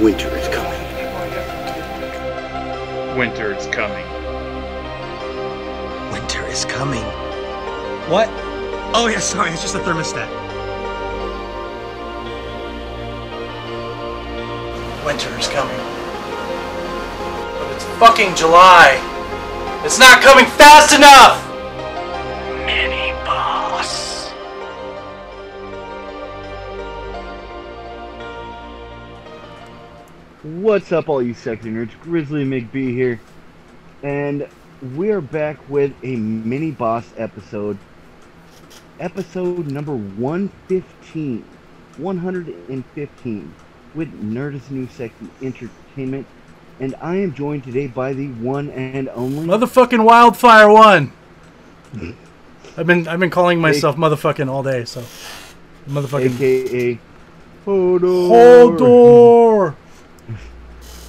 Winter is coming. Winter is coming. Winter is coming. What? Oh, yeah, sorry, it's just a thermostat. Winter is coming. But it's fucking July. It's not coming fast enough! What's up, all you sexy nerds? Grizzly McBee here, and we are back with a mini boss episode. Episode number 115. 115 with Nerdist New Sexy Entertainment, and I am joined today by the one and only. Motherfucking Wildfire One. I've been I've been calling myself motherfucking all day, so motherfucking AKA Hodor. Hodor.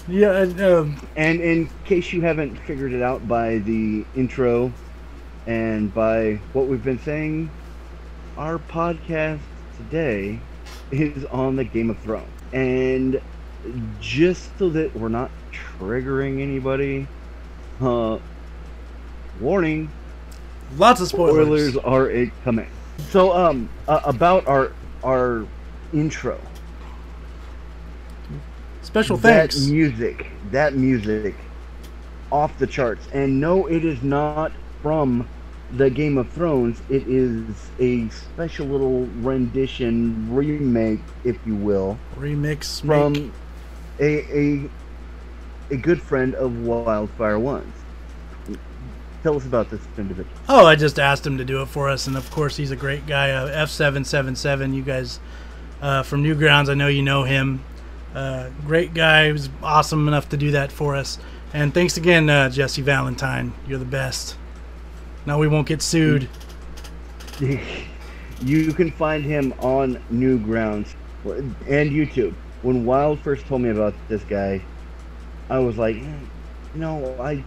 Yeah, and, um, And in case you haven't figured it out by the intro and by what we've been saying, our podcast today is on the Game of Thrones. And just so that we're not triggering anybody, uh, warning, lots of spoilers. spoilers are coming. So, um, uh, about our our intro. Special thanks. That music, that music, off the charts. And no, it is not from the Game of Thrones. It is a special little rendition, remake, if you will, Remix from make. a a a good friend of Wildfire One's. Tell us about this individual. Oh, I just asked him to do it for us, and of course he's a great guy. Uh, F777, you guys uh, from Newgrounds, I know you know him. Uh, great guy, he was awesome enough to do that for us. And thanks again, uh, Jesse Valentine. You're the best. Now we won't get sued. you can find him on Newgrounds and YouTube. When Wild first told me about this guy, I was like, "Eh, no, I,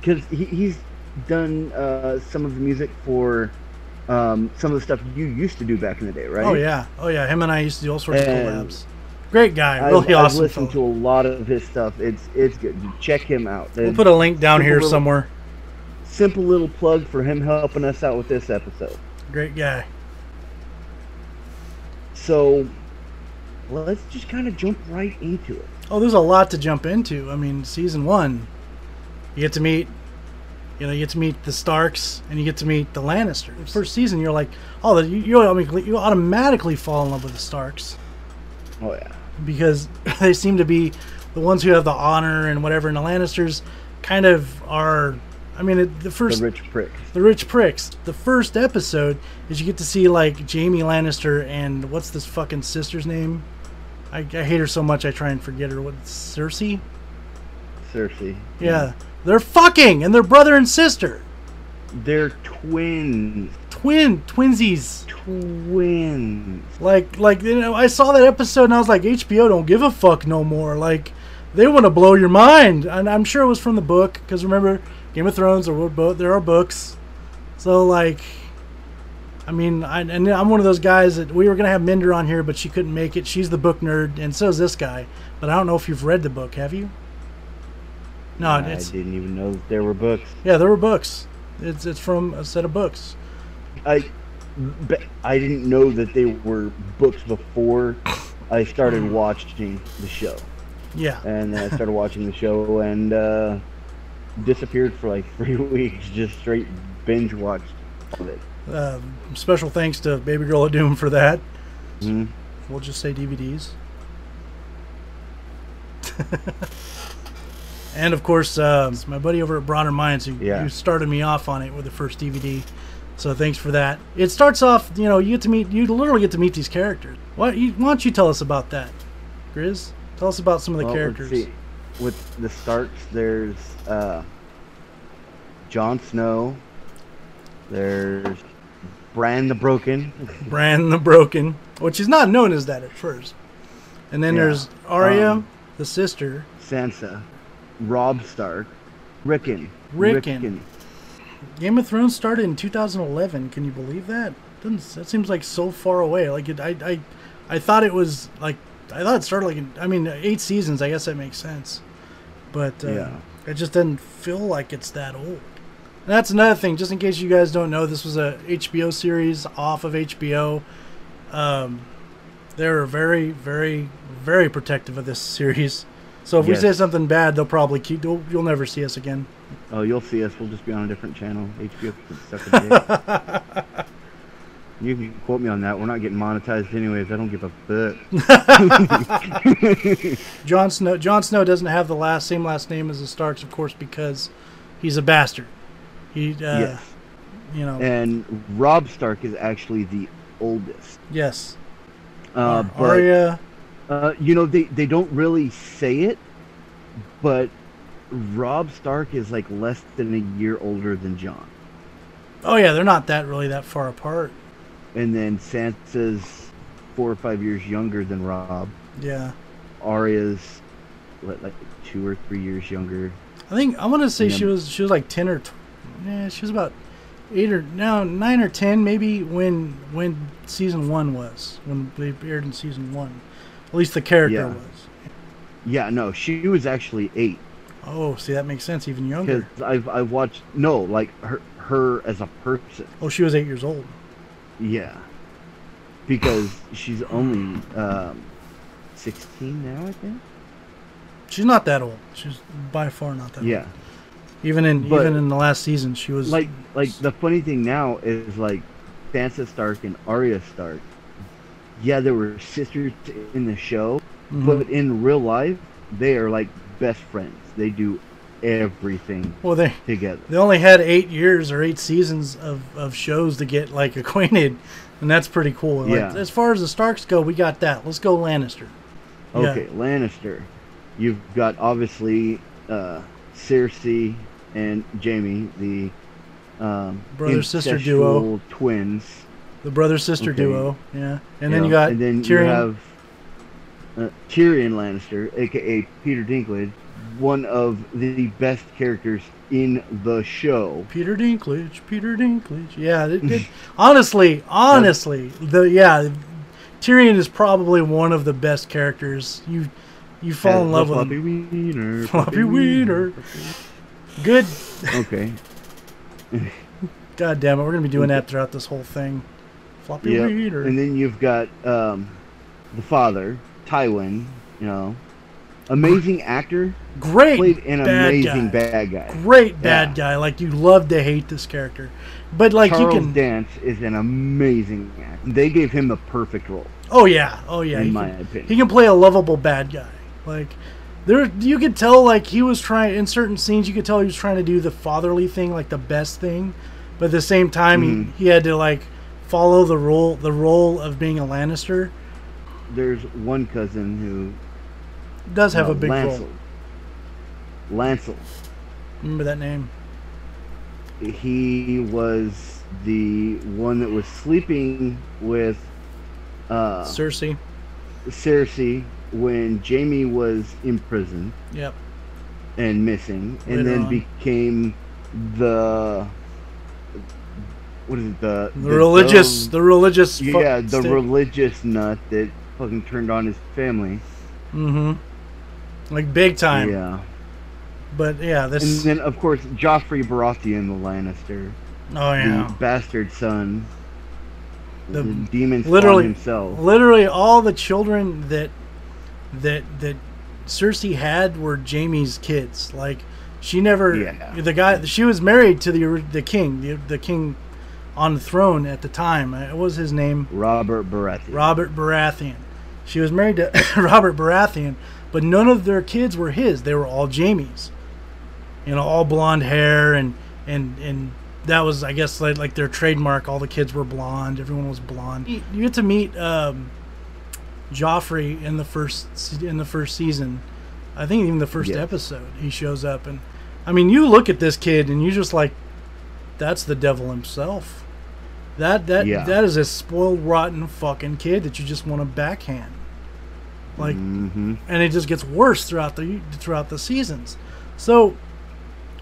because he, he's done uh, some of the music for um, some of the stuff you used to do back in the day, right? Oh yeah, oh yeah. Him and I used to do all sorts And of collabs. Great guy, I've, really I've listened to a lot of his stuff. It's it's good. Check him out. We'll put a link down here little- somewhere. simple little plug for him helping us out with this episode. Great guy. So let's just kind of jump right into it. Oh, there's a lot to jump into. I mean, season one, you get to meet, you know, you get to meet the Starks and you get to meet the Lannisters. First season, you're like, oh, you you automatically, you automatically fall in love with the Starks Oh yeah. Because they seem to be the ones who have the honor and whatever, and the Lannisters kind of are. I mean, it, the first The rich prick. the rich pricks. The first episode is you get to see like Jaime Lannister and what's this fucking sister's name? I, I hate her so much I try and forget her. What Cersei? Cersei. Yeah, they're fucking and they're brother and sister, They're twins. Twin twinsies. Twins. Like like you know, I saw that episode and I was like, HBO don't give a fuck no more. Like they want to blow your mind, and I'm sure it was from the book because remember Game of Thrones or what both there are books. So like, I mean, I, and I'm one of those guys that we were gonna have Minder on here, but she couldn't make it. She's the book nerd, and so is this guy. But I don't know if you've read the book. Have you? No, I didn't even know that there were books. yeah, there were books. It's it's from a set of books. I, I didn't know that they were books before I started watching the show. Yeah. And then I started watching the show and uh, disappeared for like three weeks. Just straight binge watched all of it. Uh, special thanks to Baby Girl of Doom for that. Mhm. We'll just say DVDs. and of course, uh, my buddy over at Broader Minds who, Yeah. who started me off on it with the first DVD. So thanks for that. It starts off, you know, you get to meet, you literally get to meet these characters. Why, you, why don't you tell us about that, Grizz? Tell us about some of the Well, characters. With the Starks, there's uh, Jon Snow. There's Bran the Broken. Bran the Broken, which is not known as that at first. And then Yeah. there's Arya, Um, the sister. Sansa, Robb Stark, Rickon. Rickon. Game of Thrones started in 2011. Can you believe that? Doesn't that seems like so far away? Like it, I, I, I thought it was like I thought it started like in, I mean eight seasons. I guess that makes sense, but uh, Yeah. it just doesn't feel like it's that old. And that's another thing. Just in case you guys don't know, this was a HBO series off of HBO. Um, they're very, very, very protective of this series. So if we say something bad, they'll probably keep. They'll, you'll never see us again. Oh, you'll see us. We'll just be on a different channel. HBO can suck a dick. You can quote me on that. We're not getting monetized anyways. I don't give a fuck. Jon Snow. Jon Snow doesn't have the last same last name as the Starks, of course, because he's a bastard. He, uh, yes. you know, And Robb Stark is actually the oldest. yes. Uh, Arya. Uh, you know, they, they don't really say it, but Robb Stark is like less than a year older than Jon. Oh yeah, they're not that really that far apart. And then Sansa's four or five years younger than Robb. Yeah. Arya's what, like two or three years younger. I think I want to say she was she was like ten or, tw- yeah, she was about eight or no nine or ten maybe when when season one was when they aired in season one. At least the character Yeah. was. Yeah, no, she was actually eight. Oh, see that makes sense. Even younger. Because I've I've watched no like her her as a person. Oh, she was eight years old. Yeah, because she's only um, sixteen now, I think. She's not that old. She's by far not that. Yeah, Old. Even in But- even in the last season, she was like like the funny thing now is like Sansa Stark and Arya Stark. Yeah, they were sisters in the show, Mhm. but in real life, they are like best friends. They do everything well they together. they only had eight years or eight seasons of, of shows to get like acquainted, and that's pretty cool. Like, Yeah. as far as the Starks go, we got that. Let's go Lannister. Yeah. Okay, Lannister. You've got obviously uh, Cersei and Jaime, the um, Brother-sister duo. twins. The brother sister Okay. duo, yeah. And then you got and then Tyrion. you have uh, Tyrion Lannister, aka Peter Dinklage, one of the best characters in the show. Peter Dinklage, Peter Dinklage. Yeah, it, it, honestly, honestly, the yeah, Tyrion is probably one of the best characters. You you fall in love with floppy him. wiener. Floppy wiener. Good. Okay. God damn it, we're gonna be doing that throughout this whole thing. Floppy Yep. And then you've got um, the father, Tywin. You know, amazing actor. Great Played an bad amazing guy. bad guy. Great bad Yeah. guy. Like you love to hate this character, but like Charles you can. Dance is an amazing actor. They gave him the perfect role, Oh yeah, oh yeah. in he my can- opinion. He can play a lovable bad guy. Like there you could tell like he was trying in certain scenes you could tell he was trying to do the fatherly thing, like the best thing. But at the same time Mhm. he, he had to like follow the role the role of being a Lannister. There's one cousin who Does have uh, a big Lancel. role. Lancel. Remember that name? He was the one that was sleeping with uh, Cersei. Cersei when Jaime was in prison Yep. and missing, and then on. became the what is it the The, religious dove- the religious yeah the stick. religious nut that fucking turned on his family. Mm-hmm. Like big time. Yeah, But yeah, this. and then of course Joffrey Baratheon the Lannister, Oh yeah. the bastard son, The- the, demon literally- himself. literally all the children that that that Cersei had were Jaime's kids. Like she never Yeah. the guy she was married to the the king, the, the king on the throne at the time. Uh, What was his name? Robert Baratheon. Robert Baratheon. She was married to Robert Baratheon, but none of their kids were his. They were all Jaime's. You know, all blonde hair and and and that was I guess like like their trademark. All the kids were blonde. Everyone was blonde. You you get to meet um, Joffrey in the first in the first season. I think even the first Yes. episode he shows up and I mean you look at this kid and you just like that's the devil himself. That that Yeah. that is a spoiled rotten fucking kid that you just want to backhand. Like hmm and it just gets worse throughout the throughout the seasons. So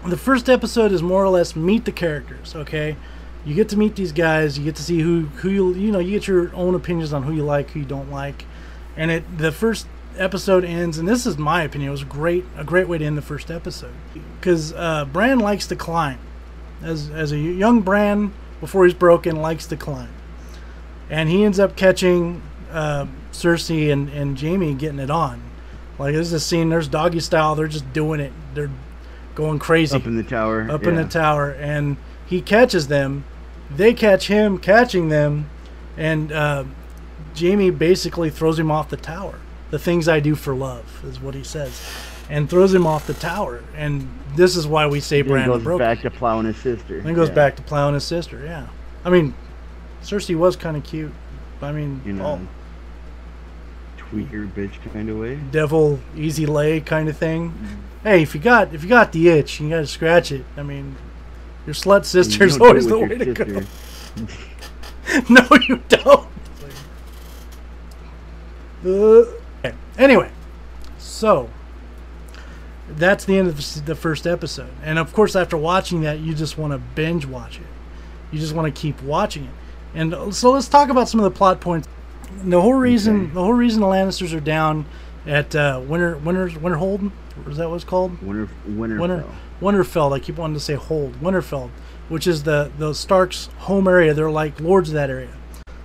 the first episode is more or less meet the characters, okay? You get to meet these guys, you get to see who who you you know, you get your own opinions on who you like, who you don't like. and it the first episode ends, and this is my opinion. It was great, a great way to end the first episode because uh, Bran likes to climb, as as a young Bran before he's broken likes to climb, and he ends up catching uh, Cersei and and Jaime getting it on. Like this is a scene. There's doggy style. They're just doing it. They're going crazy Up in the tower. up in the tower, and he catches them. They catch him catching them, and uh, Jaime basically throws him off the tower. The things I do for love is what he says, and throws him off the tower. And this is why we say Then he Brandon goes broke. back to plowing his sister. Then goes Yeah. back to plowing his sister. Yeah, I mean, Cersei was kind of cute. I mean, You know, all tweaker bitch kind of way. devil easy lay kind of thing. Hey, if you got if you got the itch, you got to scratch it. I mean, your slut sister's always the way to go. sister. no, you don't. Uh. Anyway, so that's the end of the first episode, and of course, after watching that, you just want to binge watch it. You just want to keep watching it, and uh, so let's talk about some of the plot points. The whole reason, Okay. the whole reason the Lannisters are down at uh, Winter, Winter's, Winterhold, or is that what it's called? Winter, Winterfell. Winter, Winterfeld. I keep wanting to say Hold. Winterfeld, which is the the Starks' home area. They're like lords of that area.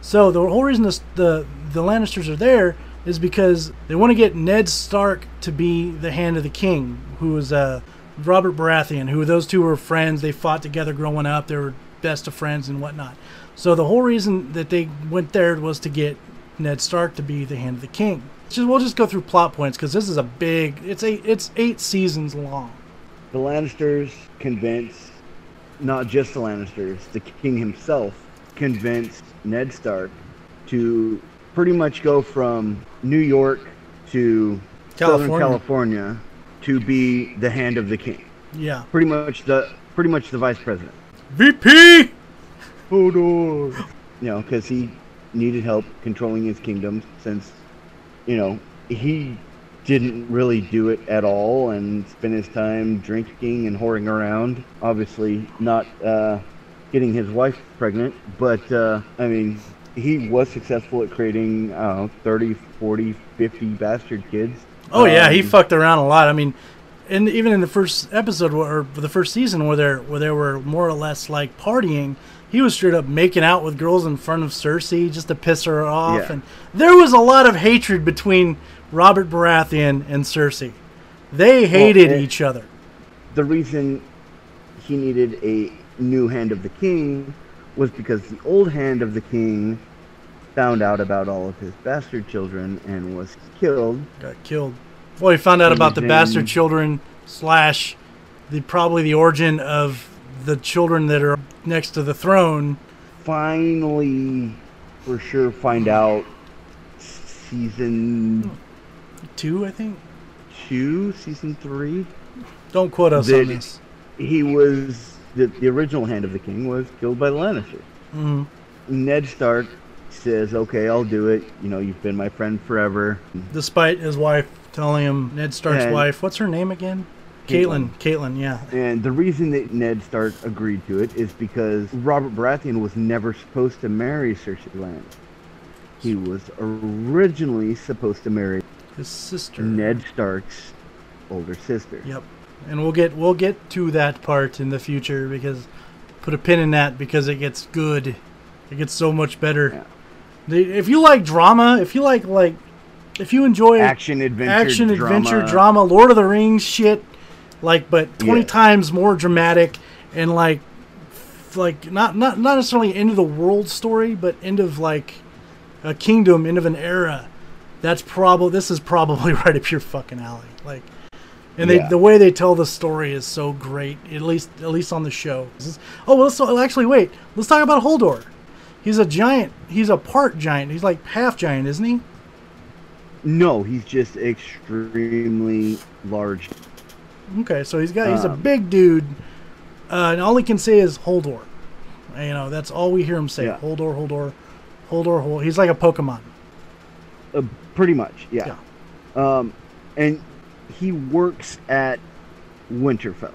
So the whole reason this, the the Lannisters are there is because they want to get Ned Stark to be the hand of the king, who is uh, Robert Baratheon. Who those two were friends. They fought together growing up. They were best of friends and whatnot. So the whole reason that they went there was to get Ned Stark to be the hand of the king. Just, we'll just go through plot points because this is a big. It's eight. It's eight seasons long. The Lannisters convince, not just the Lannisters, the king himself convinced Ned Stark to pretty much go from New York to Southern California. California to be the hand of the king. Yeah. Pretty much the pretty much the vice president. VP. Hodor. You know, because he needed help controlling his kingdom since, you know, he didn't really do it at all and spent his time drinking and whoring around. Obviously, not uh, getting his wife pregnant, but uh, I mean, he was successful at creating, I 30, 40, 50 bastard kids. Oh yeah, he Um, fucked around a lot. I mean, and even in the first episode or the first season where they where they were more or less like partying, he was straight up making out with girls in front of Cersei just to piss her off, Yeah. and there was a lot of hatred between Robert Baratheon and Cersei. They hated it- each other. the reason he needed a new hand of the king was because the old hand of the king found out about all of his bastard children and was killed. Got killed. Well, he found out about the bastard children slash the probably the origin of the children that are next to the throne. Finally, for sure, find out season Two, I think. two, season three. Don't quote us on this. He was the, the original hand of the king was killed by the Lannisters. hmm Ned Stark says, "Okay, I'll do it. You know, you've been my friend forever." despite his wife telling him Ned Stark's And- wife. What's her name again? Catelyn. Catelyn. Catelyn. Yeah. And the reason that Ned Stark agreed to it is because Robert Baratheon was never supposed to marry Cersei Lannister. He was originally supposed to marry His sister. Ned Stark's older sister. Yep. And we'll get we'll get to that part in the future because put a pin in that because it gets good. It gets so much better. Yeah. If you like drama, if you like like if you enjoy Action adventure, action drama. adventure drama lord of the rings shit like but 20 Yeah. times more dramatic and like f- like not not not necessarily end of the world story but end of like a kingdom end of an era that's probably this is probably right up your fucking alley like and they Yeah. the way they tell the story is so great at least at least on the show is- oh well let's actually wait let's talk about Hodor he's a giant he's a part giant he's like half giant isn't he No, he's just extremely large. Okay, so he's got he's a Um, big dude, uh, and all he can say is Hodor. You know, that's all we hear him say. Yeah. Hodor, Hodor, Hodor, Hodor. He's like a Pokemon. Uh, pretty much, yeah. Um, and he works at Winterfell.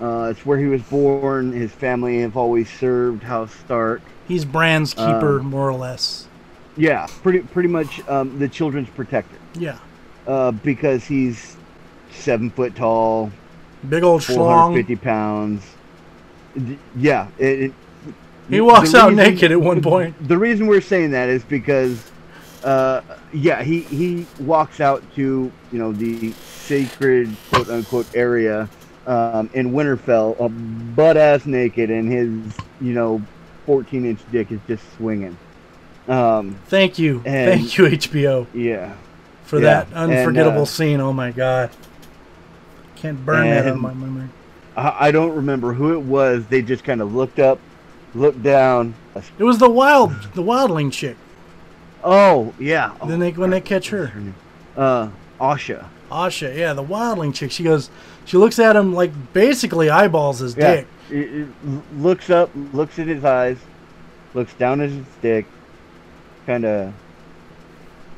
Uh, it's where he was born. His family have always served House Stark. He's Bran's keeper, Um, more or less. Yeah, pretty pretty much um, the children's protector. Yeah. Uh, because he's seven foot tall, Big old schlong. fifty pounds. Yeah, it, it- He walks out reason- naked at one point. The reason we're saying that is because, uh, yeah, he he walks out to you know the sacred quote unquote area um, in Winterfell, uh, butt ass naked, and his you know fourteen inch dick is just swinging. Um, Thank you. And- Thank you, HBO, yeah. for Yeah, that and, unforgettable uh, scene. Oh my god. Can't burn that on And- my memory. I, I don't remember who it was. They just kind of looked up, looked down. It was the wild the wildling chick. Oh yeah. Oh, then they when they catch her. uh, Osha. Osha, yeah, the wildling chick. She goes she looks at him like basically eyeballs his Yeah. dick. It, it looks up, looks at his eyes, looks down at his dick, kind of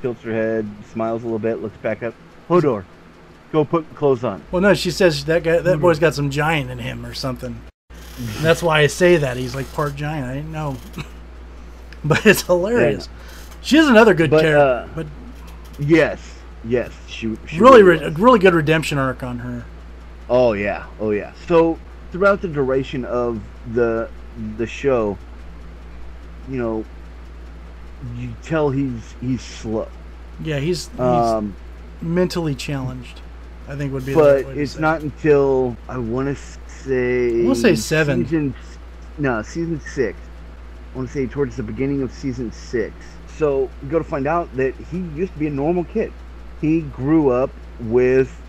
tilts her head, smiles a little bit, looks back up. Hodor, go put clothes on. Well no, she says that guy that boy's got some giant in him or something. And that's why I say that. He's like part giant. I didn't know. but it's hilarious. She has another good But, character. uh, but Yes, yes. She, she really, was. re- a really good redemption arc on her. Oh yeah, oh yeah. So throughout the duration of the the show, you know, you tell he's he's slow. Yeah, he's, he's Um, mentally challenged. I think would be. but right way to it's not until I want to say. Wanna say seven. Season, no, season six. I want to say towards the beginning of season six. So you go to find out that he used to be a normal kid. He grew up with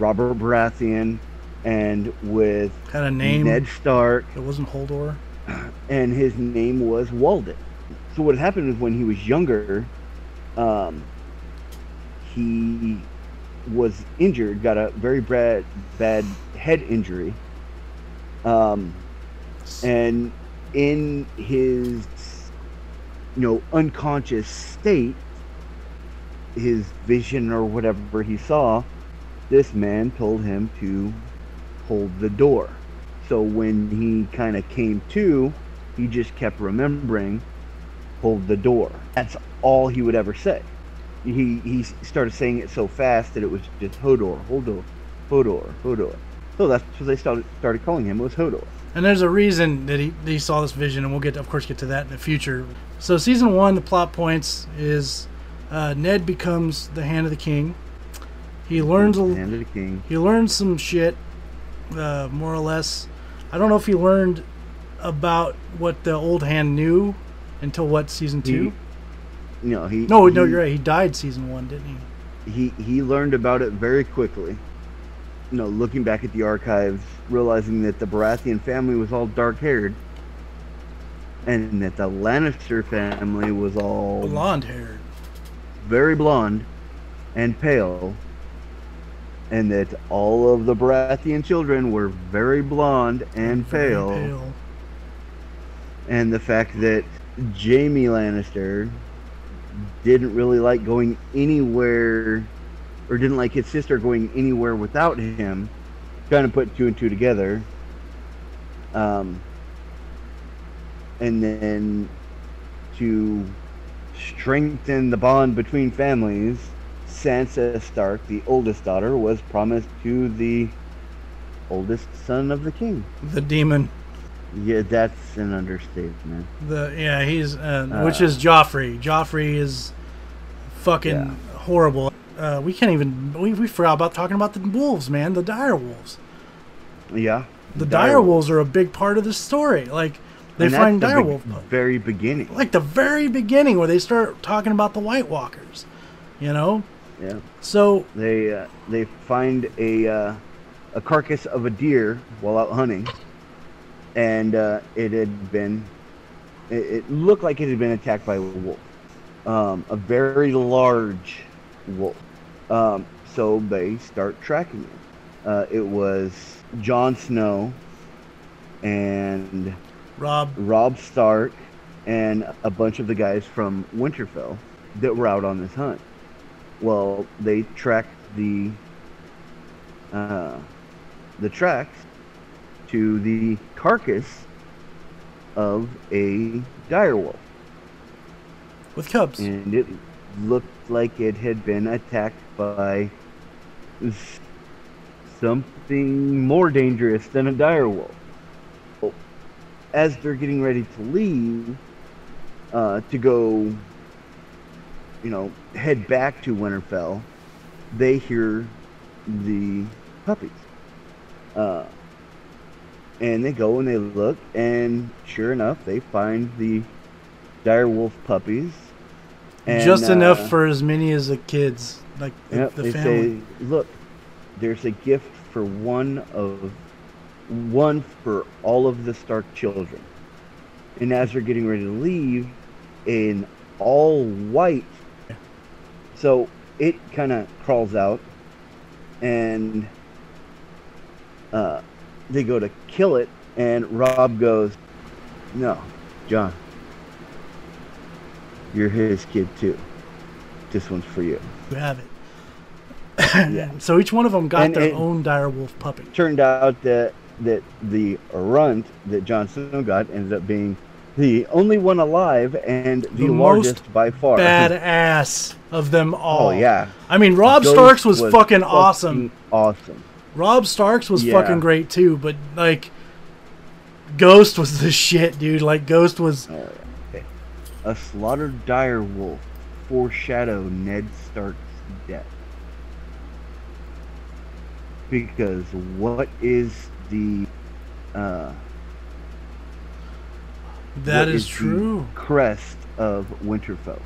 Robert Baratheon and with Had a name. Ned Stark, It wasn't Hodor. and his name was Walden. So what happened is when he was younger, um, he was injured, got a very bad bad head injury, um, and in his you know unconscious state, his vision or whatever he saw, this man told him to hold the door. So when he kind of came to, he just kept remembering, hold the door. That's all he would ever say. He he started saying it so fast that it was just Hodor, Hodor, Hodor, Hodor. So that's what they started started calling him was Hodor. And there's a reason that he, that he saw this vision, and we'll get, to, of course, get to that in the future. So, season one, the plot points is uh, Ned becomes the Hand of the King. He learns a, Hand of the King. he learns some shit, uh, more or less. I don't know if he learned about what the old hand knew until what season two. You know he. no, no, you're right. He died season one, didn't he? he he learned about it very quickly. You know, looking back at the archives, realizing that the Baratheon family was all dark-haired, and that the Lannister family was all Blonde haired. very blonde and pale, and that all of the Baratheon children were very blonde and pale, pale. and the fact that Jaime Lannister didn't really like going anywhere or didn't like his sister going anywhere without him kind of put two and two together um, and then to strengthen the bond between families sansa stark the oldest daughter was promised to the oldest son of the king The demon. yeah that's an understatement The yeah, he's uh, Uh, which is Joffrey. Joffrey is fucking Yeah. horrible. Uh, we can't even we, we forgot about talking about the wolves, man. The dire wolves. yeah The dire wolves are a big part of the story. Like they And find the dire be- wolf, very beginning. like the very beginning where they start talking about the White Walkers. You know, yeah, so they uh, they find a uh, a carcass of a deer while out hunting, and uh, it had been it, it looked like it had been attacked by a wolf, um, a very large wolf. Um, so they start tracking it. Uh, it was Jon Snow and Robb, Robb Stark and a bunch of the guys from Winterfell that were out on this hunt. Well, they tracked the uh, the tracks to the carcass of a direwolf. with cubs. and it looked like it had been attacked by something more dangerous than a dire wolf. As they're getting ready to leave, uh, to go, you know, head back to Winterfell, they hear the puppies. Uh, and they go and they look, and sure enough, they find the direwolf puppies. And, Just enough uh, for as many as the kids, like the, Yep, the they family. say, look, there's a gift for one of one for all of the Stark children. And as they're getting ready to leave, in all white, so it kind of crawls out, and uh, they go to kill it, and Robb goes, "No, Jon, you're his kid too. This one's for you." You have it. Yeah. So each one of them got And- their own dire wolf puppy. turned out that that the runt that Jon Snow got ended up being the only one alive and the, The most largest by far. Badass of them all. oh yeah, I mean, Robb Ghost Starks was, fucking awesome. Awesome. Robb Starks was Yeah. fucking great too, but like Ghost was the shit, dude. Like Ghost was Oh, yeah. Okay. A slaughtered dire wolf foreshadow Ned Stark's death. Because what is the uh, that is the true. crest of Winterfell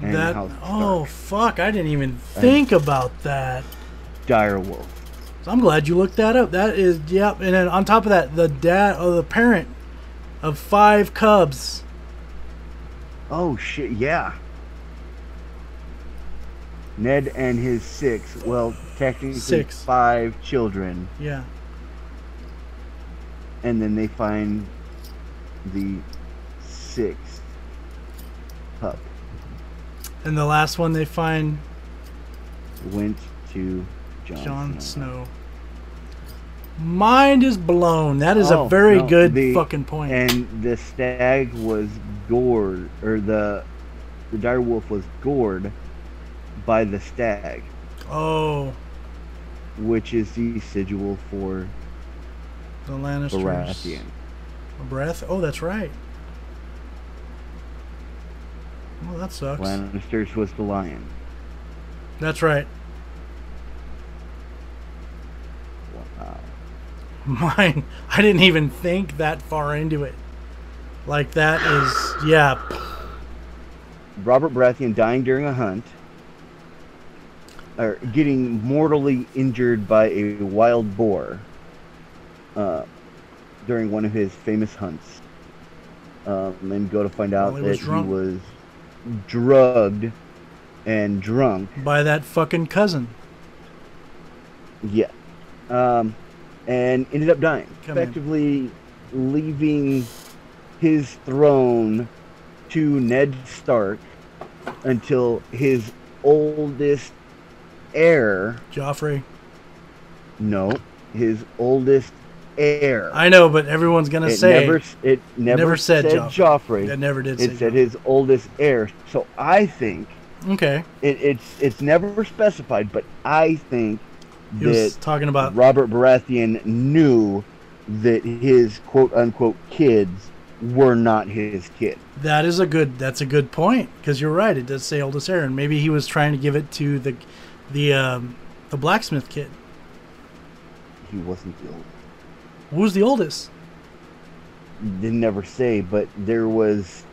and That House oh fuck, I didn't even think about that. dire wolf. So I'm glad you looked that up. That is yep. And then on top of that, the dad or oh, the parent of five cubs. Oh shit, yeah. Ned and his six, well, technically Six. five children, Yeah. and then they find the sixth pup And the last one they find went to John, Jon Snow. Snow. Mind is blown. That is Oh, a very no, good the- fucking point. And the stag was gored, or the the dire wolf was gored by the stag, oh, which is the sigil for the Lannisters. Baratheon. Breath. Oh, that's right. Well, that sucks. Lannisters was the lion. That's right. Wow. Mine. I didn't even think that far into it. Like that is yeah. Robert Baratheon dying during a hunt, or getting mortally injured by a wild boar uh, during one of his famous hunts. Um, and go to find out Well, he was that he was drugged and drunk. By that fucking cousin. Yeah. Um, and ended up dying. Come in. effectively leaving his throne to Ned Stark until his oldest heir, Joffrey. no, his oldest heir. I know, but everyone's gonna it say never, it never, never said said, Joffrey. Joffrey. that never did It said Joffrey. his oldest heir. So I think Okay. it, it's it's never specified, but I think He that was talking about Robert Baratheon knew that his quote unquote kids were not his kid. that is a good that's a good point because you're right it does say oldest heir and maybe he was trying to give it to the the um, the blacksmith kid He wasn't the old. Who's the oldest? They never say, but there was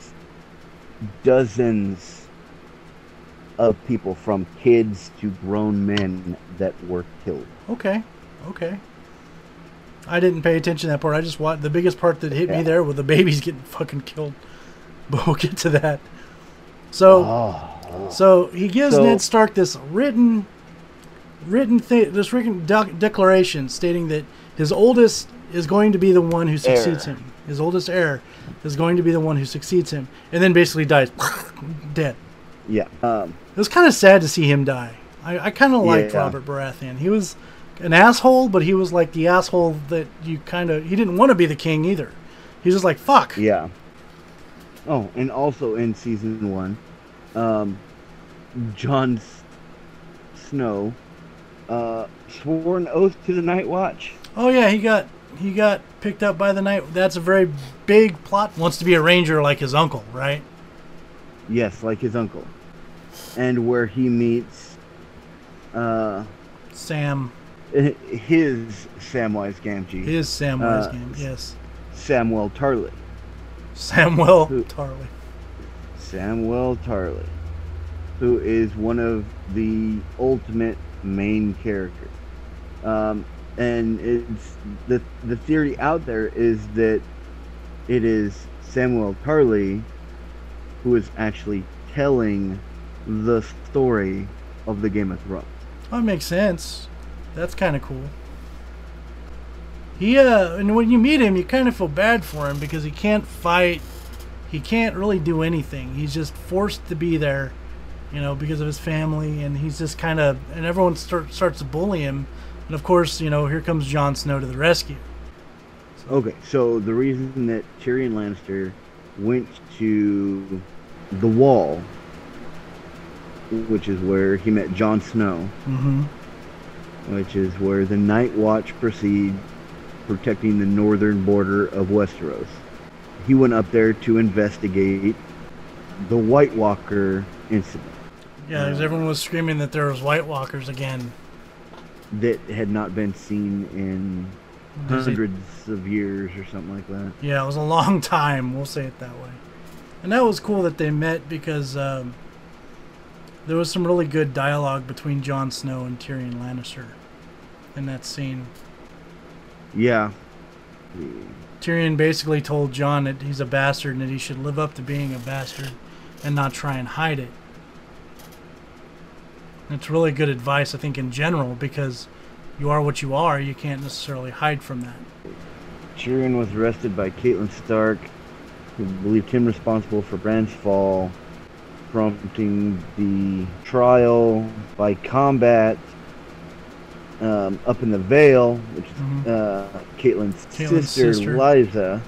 dozens of people from kids to grown men that were killed. okay okay. I didn't pay attention to that part. I just watched the biggest part that hit me there with the babies getting fucking killed. But we'll get to that. So Oh, So he gives So- Ned Stark this written, written thing, this written doc- declaration stating that his oldest is going to be the one who succeeds Heir. him. His oldest heir is going to be the one who succeeds him, and then basically dies, dead. yeah. Um, It was kind of sad to see him die. I, I kind of liked Yeah. Robert Baratheon. He was an asshole, but he was like the asshole that you kind of he didn't want to be the king either. He was just like fuck. yeah. Oh, and also in season one, um, Jon S- Snow uh, swore an oath to the Night Watch. Oh yeah, he got he got picked up by the night. That's a very big plot. Wants to be a ranger like his uncle, right? Yes, like his uncle, and where he meets uh, Sam, his Samwise Gamgee, his Samwise Uh, game. Yes, Samuel Tarly. Samuel Who- Tarly. Samuel Tarly, who is one of the ultimate main characters. Um, and it's the the theory out there is that it is Samuel Tarly who is actually telling the story of the Game of Thrones. That makes sense. That's kind of cool. He uh, and when you meet him, you kind of feel bad for him because he can't fight. He can't really do anything. He's just forced to be there, you know, because of his family, and he's just kind of and everyone start, starts to bully him. And of course, you know, here comes Jon Snow to the rescue. Okay, so the reason that Tyrion Lannister went to the Wall, which is where he met Jon Snow, Mm-hmm. which is where the Night Watch proceed, protecting the northern border of Westeros. He went up there to investigate the White Walker incident Yeah, because everyone was screaming that there was White Walkers again. That had not been seen in Does it- hundreds of years or something like that. Yeah, it was a long time. We'll say it that way. And that was cool that they met because um, there was some really good dialogue between Jon Snow and Tyrion Lannister in that scene. Yeah. Tyrion basically told Jon that he's a bastard and that he should live up to being a bastard and not try and hide it. It's really good advice, I think, in general, because you are what you are. You can't necessarily hide from that. Tyrion was arrested by Catelyn Stark, who believed him responsible for Bran's fall, prompting the trial by combat um, up in the Vale, which is Mhm. uh, Catelyn's, Catelyn's sister, sister. Lysa.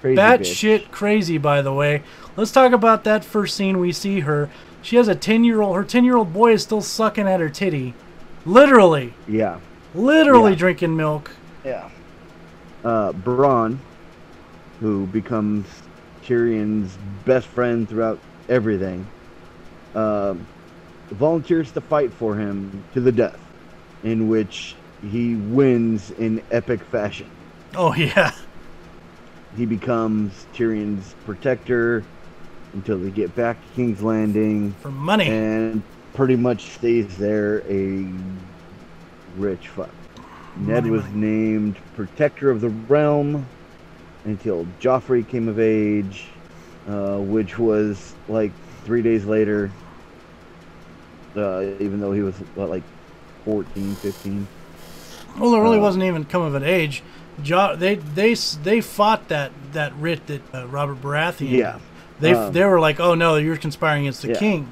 Crazy That bitch. shit crazy, by the way. Let's talk about that first scene we see her. She has a 10 year old, her 10 year old boy is still sucking at her titty. Literally. Yeah, Literally Yeah. drinking milk. yeah. Uh, Bronn, who becomes Tyrion's best friend throughout everything, um, volunteers to fight for him to the death, in which he wins in epic fashion. Oh, yeah. He becomes Tyrion's protector until they get back to King's Landing, For money. and pretty much stays there a rich fuck. Ned Money, was money. named Protector of the Realm until Joffrey came of age, uh, which was like three days later, uh, even though he was what, like 14, 15. Well, it really uh, wasn't even come of an age. Jo- they they they fought that that writ that uh, Robert Baratheon. Yeah. They Um, they were like, oh no, you're conspiring against the Yeah. king.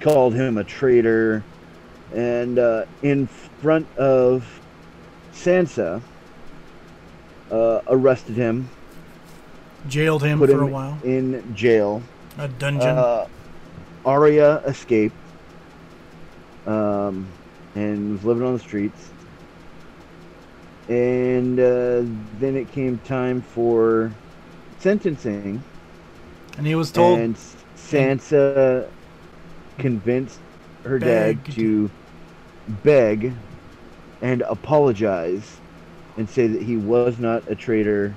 Called him a traitor, and uh, in front of Sansa, uh, arrested him, Jailed him for him a while. in jail. A dungeon. Uh, Arya escaped um, and was living on the streets. And uh, then it came time for sentencing, and he was told and Sansa convinced her dad to beg and apologize and say that he was not a traitor.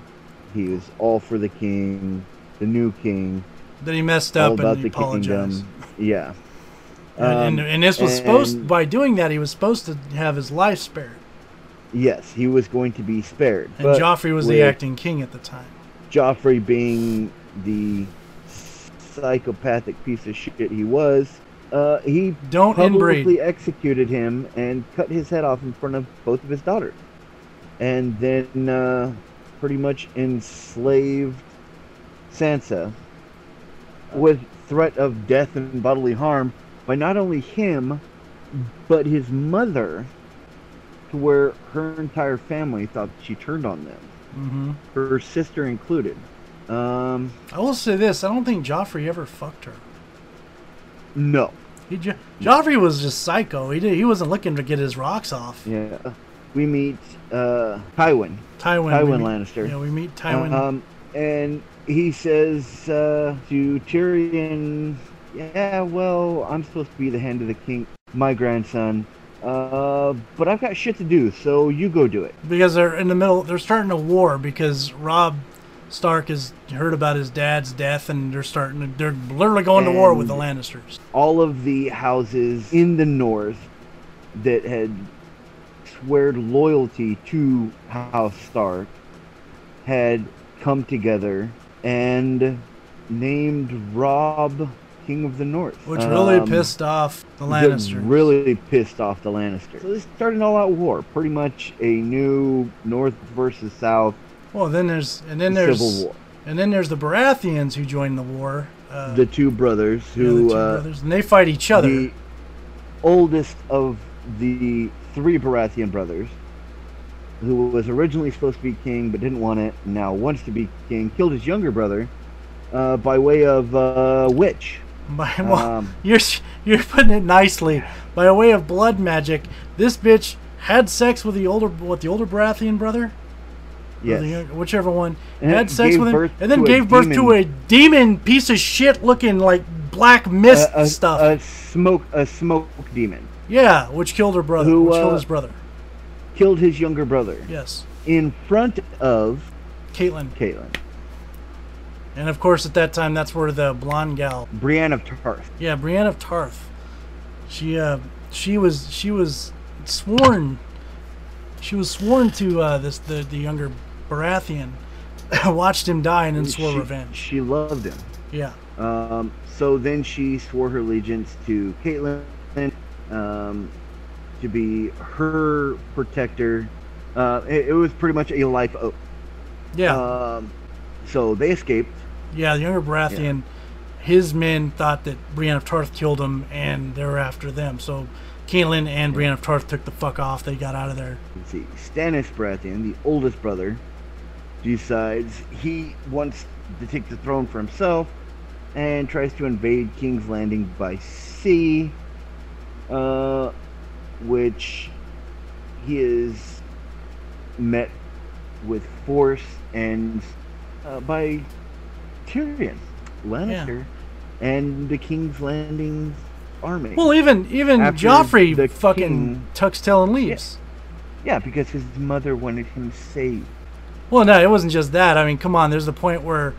He was all for the king, the new king, that he messed all up about and he the apologized. kingdom. Yeah. And, and, Um, and this was and- supposed by doing that he was supposed to have his life spared. Yes, he was going to be spared. And but Joffrey was the acting king at the time. Joffrey being the psychopathic piece of shit he was, uh, he Don't publicly inbreed. executed him and cut his head off in front of both of his daughters. And then uh, pretty much enslaved Sansa with threat of death and bodily harm by not only him, but his mother, to where her entire family thought she turned on them, hmm her sister included. Um, I will say this: I don't think Joffrey ever fucked her. No. He jo- Joffrey was just psycho. He did, he wasn't looking to get his rocks off. Yeah. We meet uh, Tywin. Tywin. Tywin meet- Lannister. Yeah, we meet Tywin. Um, and he says uh, to Tyrion, "Yeah, well, I'm supposed to be the hand of the king, my grandson, uh, but I've got shit to do, so you go do it." because they're in the middle. They're starting a war because Robb Stark has heard about his dad's death, and they're starting. To, they're literally going to war with the Lannisters. All of the houses in the north that had sweared loyalty to House Stark had come together and named Robb King of the North, Which really Um, pissed off the Lannisters. really pissed off the Lannisters. So they started an all-out war, pretty much a new North versus South well, then there's and then there's civil war. and then there's the Baratheons who join the war. Uh, The two brothers yeah, the who, two uh, brothers, and they fight each other. the oldest of the three Baratheon brothers, who was originally supposed to be king but didn't want it, now wants to be king, killed his younger brother uh, by way of uh, witch. By, well, Um, you're you're putting it nicely. By way of blood magic, this bitch had sex with the older what the older Baratheon brother, Yes. whichever one, And had sex with him, and then gave birth to a demon piece of shit looking like black mist a, a- stuff. A smoke, a smoke demon yeah, which killed her brother. Who, which killed uh, his brother. killed his younger brother Yes, in front of Catelyn. Catelyn, And of course, at that time, that's where the blonde gal Brienne of Tarth. Yeah, Brienne of Tarth. She uh she was she was sworn she was sworn to uh this the, the younger Baratheon. Watched him die and then swore she, revenge. She loved him. Yeah. Um, so then she swore her allegiance to Catelyn um, to be her protector. Uh, it, it was pretty much a life oath. Yeah. Um, so they escaped. yeah, the younger Baratheon his men thought that Brienne of Tarth killed him and they were after them. So Catelyn and Brienne of Tarth took the fuck off. They got out of there. Let's see, Stannis Baratheon, the oldest brother, decides he wants to take the throne for himself and tries to invade King's Landing by sea, uh, which he is met with force and uh, by Tyrion Lannister and the King's Landing army. Well, even even After Joffrey the fucking king- tucks tail and leaves. yeah, because his mother wanted him saved. Well, no, it wasn't just that. I mean, come on. There's the point where,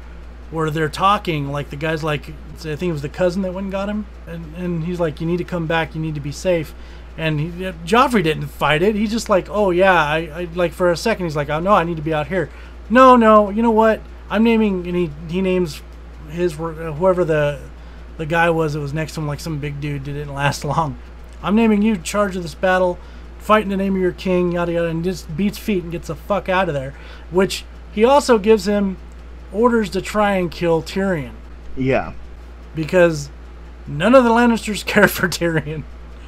where they're talking. Like the guy's like, I think it was the cousin that went and got him, and and he's like, you need to come back. You need to be safe. And he, Joffrey didn't fight it. He's just like, oh yeah, I, I like for a second he's like, oh no, I need to be out here. No, no, you know what? I'm naming, and he he names his uh, whoever the the guy was that was next to him, like some big dude didn't last long. I'm naming you charge of this battle. Fight in the name of your king, yada yada, and just beats feet and gets the fuck out of there. Which he also gives him orders to try and kill Tyrion Yeah, because none of the Lannisters care for Tyrion,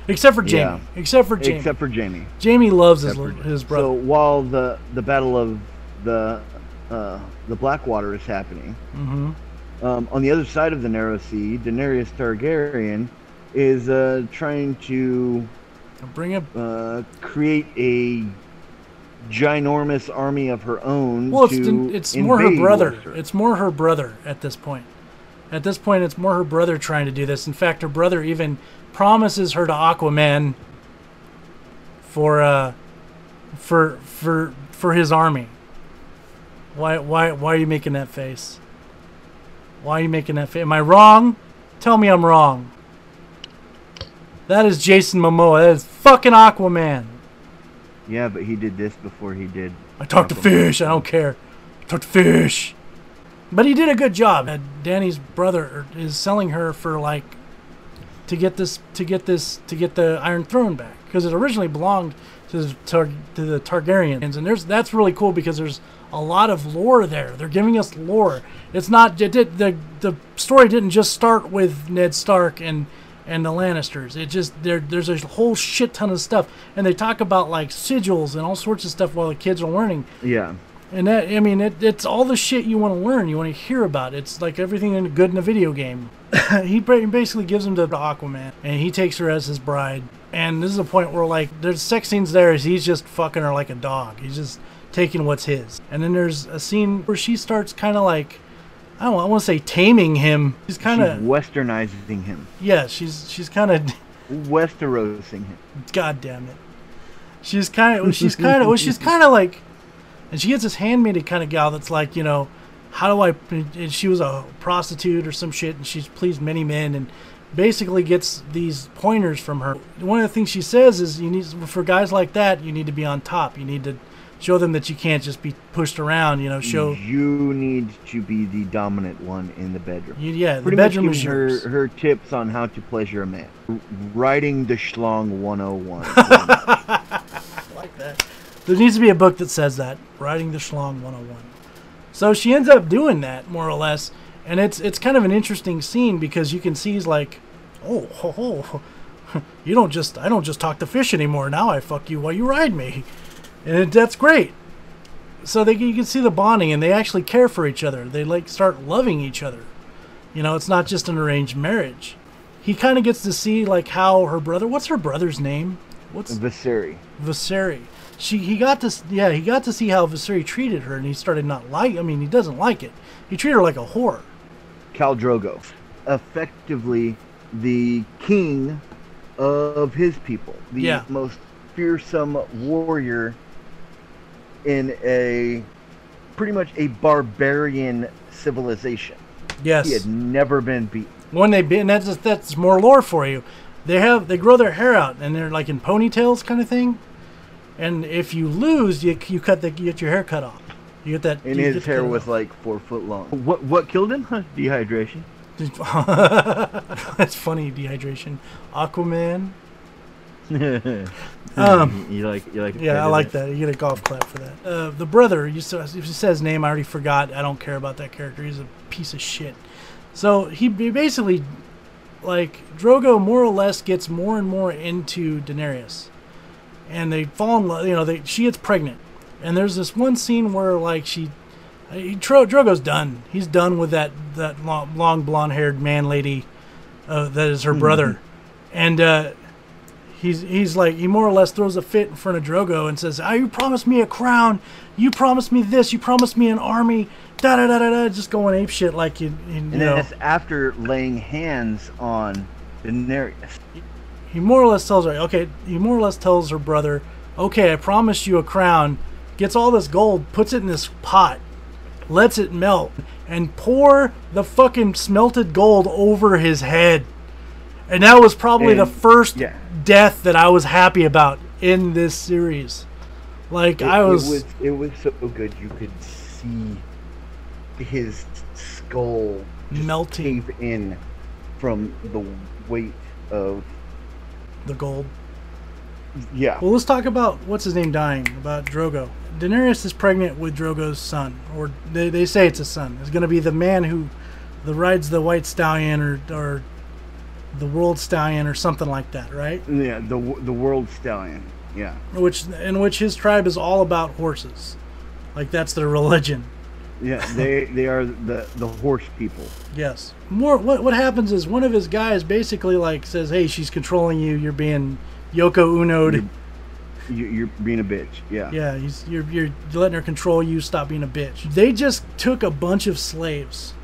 except for Jaime. Yeah. Except for Jaime. except for Jaime. Jaime loves his, Except his brother. So while the the battle of the uh, the Blackwater is happening, hmm um, on the other side of the Narrow Sea, Daenerys Targaryen is uh, trying to Bring up. uh, create a ginormous army of her own. Well, it's it's more her brother. Westeros. It's more her brother at this point. At this point, it's more her brother trying to do this. In fact, her brother even promises her to Aquaman for uh for for for his army. Why why why are you making that face? Why are you making that face? Am I wrong? Tell me I'm wrong. That is Jason Momoa. That is fucking Aquaman. Yeah, but he did this before he did. I talk to fish. I don't care. I talk to fish. But he did a good job. Danny's brother er, is selling her for like to get this to get this to get the Iron Throne back because it originally belonged to the, Tar- to the Targaryens, and there's that's really cool because there's a lot of lore there. They're giving us lore. It's not it did, the the story didn't just start with Ned Stark and and the Lannisters. It just there there's a whole shit ton of stuff, and they talk about like sigils and all sorts of stuff while the kids are learning. Yeah. And that, I mean, it, it's all the shit you want to learn, you want to hear about. It's like everything in, good in a video game. he basically gives him to Aquaman, and he takes her as his bride. And this is a point where, like, there's sex scenes there. Is he's just fucking her like a dog. He's just taking what's his. And then there's a scene where she starts kind of like, I don't, I want to say taming him. She's kind of, westernizing him, yeah, she's she's kind of. westerosing him. God damn it. She's kind of, she's kind of, well, she's kind of like, and she gets this handmaided kind of gal that's like, you know, how do I, and she was a prostitute or some shit, and she's pleased many men, and basically gets these pointers from her. One of the things she says is, you need, for guys like that, you need to be on top. You need to show them that you can't just be pushed around, you know, show, You need to be the dominant one in the bedroom. you, yeah, the Pretty much bedroom is giving her, yours. her tips on how to pleasure a man. Writing the schlong 101. like that. There needs to be a book that says that. Riding the Schlong 101. So she ends up doing that, more or less. And it's it's kind of an interesting scene because you can see he's like, oh, ho, ho, you don't just, I don't just talk to fish anymore. Now I fuck you while you ride me. And it, that's great. So they, you can see the bonding and they actually care for each other. They like start loving each other. You know, it's not just an arranged marriage. He kind of gets to see like how her brother, what's her brother's name? What's Viseri. Viseri. She he got to yeah he got to see how Viseri treated her and he started not like I mean he doesn't like it. He treated her like a whore. Khal Drogo. Effectively the king of his people. The Yeah. most fearsome warrior in a pretty much a barbarian civilization. Yes. He had never been beaten. When they be and that's just, that's more lore for you. They have they grow their hair out and they're like in ponytails kind of thing. And if you lose, you you cut the you get your hair cut off. You get that. And you his get to hair was off. like four foot long. What what killed him? Huh, Dehydration. that's funny. Dehydration. Aquaman. Um, you like you like Yeah, I like than- that. You get a golf clap for that. Uh, the brother, you saw, if you said his name, I already forgot. I don't care about that character. He's a piece of shit. So he, he basically, like, Drogo more or less gets more and more into Daenerys, and they fall in love. You know, they she gets pregnant, and there's this one scene where like she, he, Dro, Drogo's done. He's done with that that long, long blonde haired man lady, uh, that is her brother, and. uh he's he's like he more or less throws a fit in front of Drogo and says, "Ah, you promised me a crown, you promised me this, you promised me an army." Da da da da da, just going ape shit like you, you And know. that's after laying hands on Daenerys. He more or less tells her, okay, he more or less tells her brother, okay, I promised you a crown. Gets all this gold, puts it in this pot, lets it melt, and pour the fucking smelted gold over his head. And that was probably the first yeah. death that I was happy about in this series. Like It, I was, it was it was so good you could see his skull Melting. in from the weight of the gold. yeah. Well, let's talk about what's his name dying about Drogo. Daenerys is pregnant with Drogo's son, or they, they say it's a son. It's going to be the man who, the rides the white stallion or or the world stallion or something like that, right? Yeah, the the world stallion. Yeah. Which in which his tribe is all about horses, like that's their religion. Yeah, they they are the the horse people. Yes. More. What what happens is one of his guys basically like says, "Hey, she's controlling you. You're being Yoko Ono'd." You, you're being a bitch. Yeah. Yeah, he's, you're, you're letting her control you. Stop being a bitch. They just took a bunch of slaves.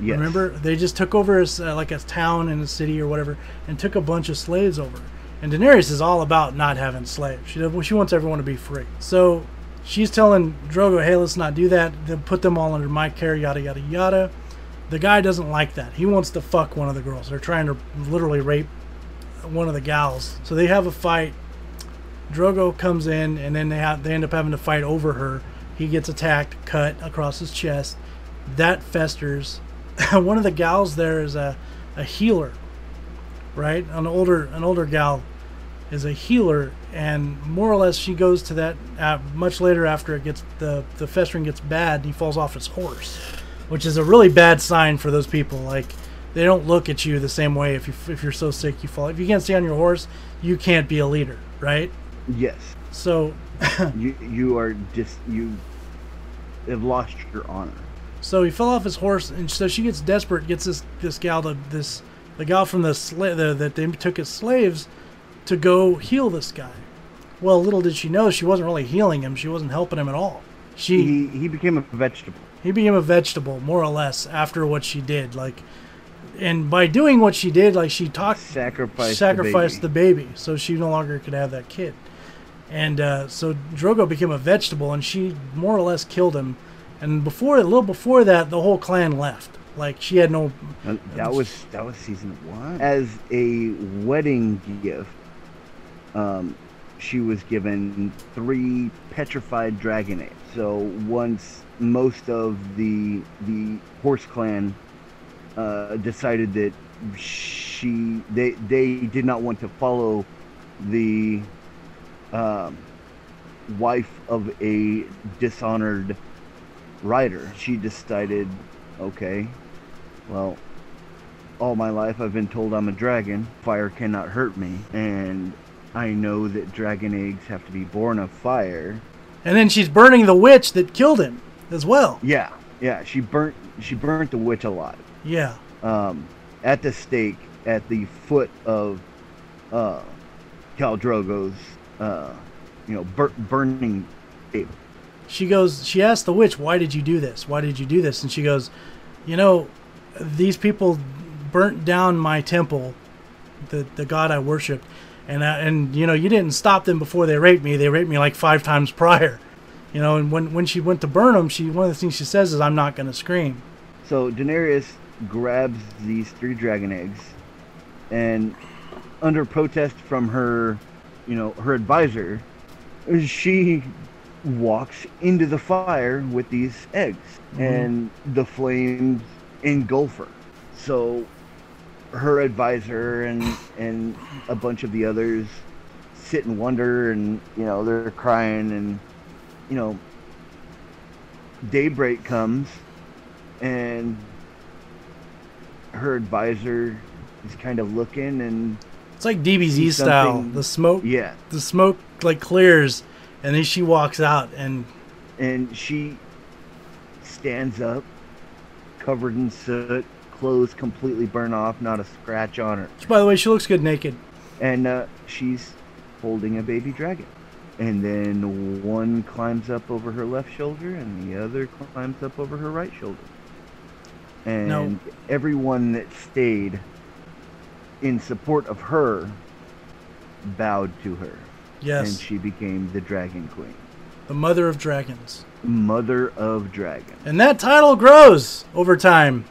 Yes. Remember, they just took over as uh, like a town and a city or whatever, and took a bunch of slaves over. And Daenerys is all about not having slaves. She she wants everyone to be free. So she's telling Drogo, "Hey, let's not do that. Then put them all under my care." Yada yada yada. The guy doesn't like that. He wants to fuck one of the girls. They're trying to literally rape one of the gals. So they have a fight. Drogo comes in, and then they have they end up having to fight over her. He gets attacked, cut across his chest. That festers. One of the gals there is a, a healer, right? An older an older gal is a healer, and more or less she goes to that uh, much later after it gets the the festering gets bad. He falls off his horse, which is a really bad sign for those people. Like they don't look at you the same way if you if you're so sick you fall. If you can't stay on your horse, you can't be a leader, right? Yes. So You you are just you have lost your honor. So he fell off his horse, and so she gets desperate, gets this this gal to this the gal from the, sla- the that they took as slaves to go heal this guy. Well, little did she know she wasn't really healing him; she wasn't helping him at all. She He he became a vegetable. he became a vegetable more or less after what she did, like, and by doing what she did, like she talked Sacrificed. sacrificed the the baby, so she no longer could have that kid. And uh, so Drogo became a vegetable, and she more or less killed him. And before, a little before that, the whole clan left. Like she had no. That was that was season one. As a wedding gift, um, she was given three petrified dragon eggs. So once most of the the horse clan uh, decided that she they they did not want to follow the um, wife of a dishonored rider, she decided, okay, well, all my life I've been told I'm a dragon. Fire cannot hurt me, and I know that dragon eggs have to be born of fire. And then she's burning the witch that killed him as well. Yeah, yeah. She burnt she burnt the witch alive Yeah. um, at the stake at the foot of uh, Khal Drogo's uh, you know bur- burning table. She goes she asked the witch why did you do this? Why did you do this? And she goes you know these people burnt down my temple the the god i worshiped and uh, and you know you didn't stop them before they raped me. They raped me like five times prior. You know and when when she went to burn them she one of the things she says is i'm not going to scream. So Daenerys grabs these three dragon eggs, and under protest from her, you know, her advisor, she walks into the fire with these eggs, mm-hmm. and the flames engulf her. So her advisor and and a bunch of the others sit and wonder, and you know they're crying, and you know daybreak comes and her advisor is kind of looking and it's like dbz style. the smoke yeah. the smoke like clears and then she walks out and and she stands up covered in soot clothes completely burned off not a scratch on her. By the way she looks good naked. And uh, she's holding a baby dragon. And then one climbs up over her left shoulder and the other climbs up over her right shoulder. And No. everyone that stayed in support of her bowed to her yes and she became the dragon queen the mother of dragons mother of Dragons. And that title grows over time.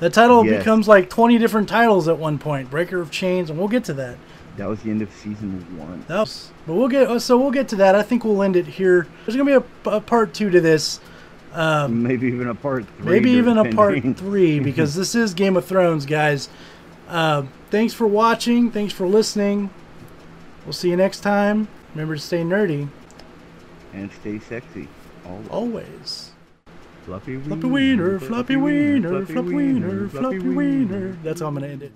That title Yes. becomes like 20 different titles at one point. Breaker of Chains, and we'll get to that. that was the end of season one That was, but we'll get so we'll get to that. I think we'll end it here. There's gonna be a, a part two to this. Um, maybe even a part three maybe even a part three because this is Game of Thrones, guys. Uh, thanks for watching. Thanks for listening. We'll see you next time. Remember to stay nerdy and stay sexy always. always. Fluffy Floppy wiener, floppy wiener, floppy wiener, floppy wiener. That's how I'm gonna end it.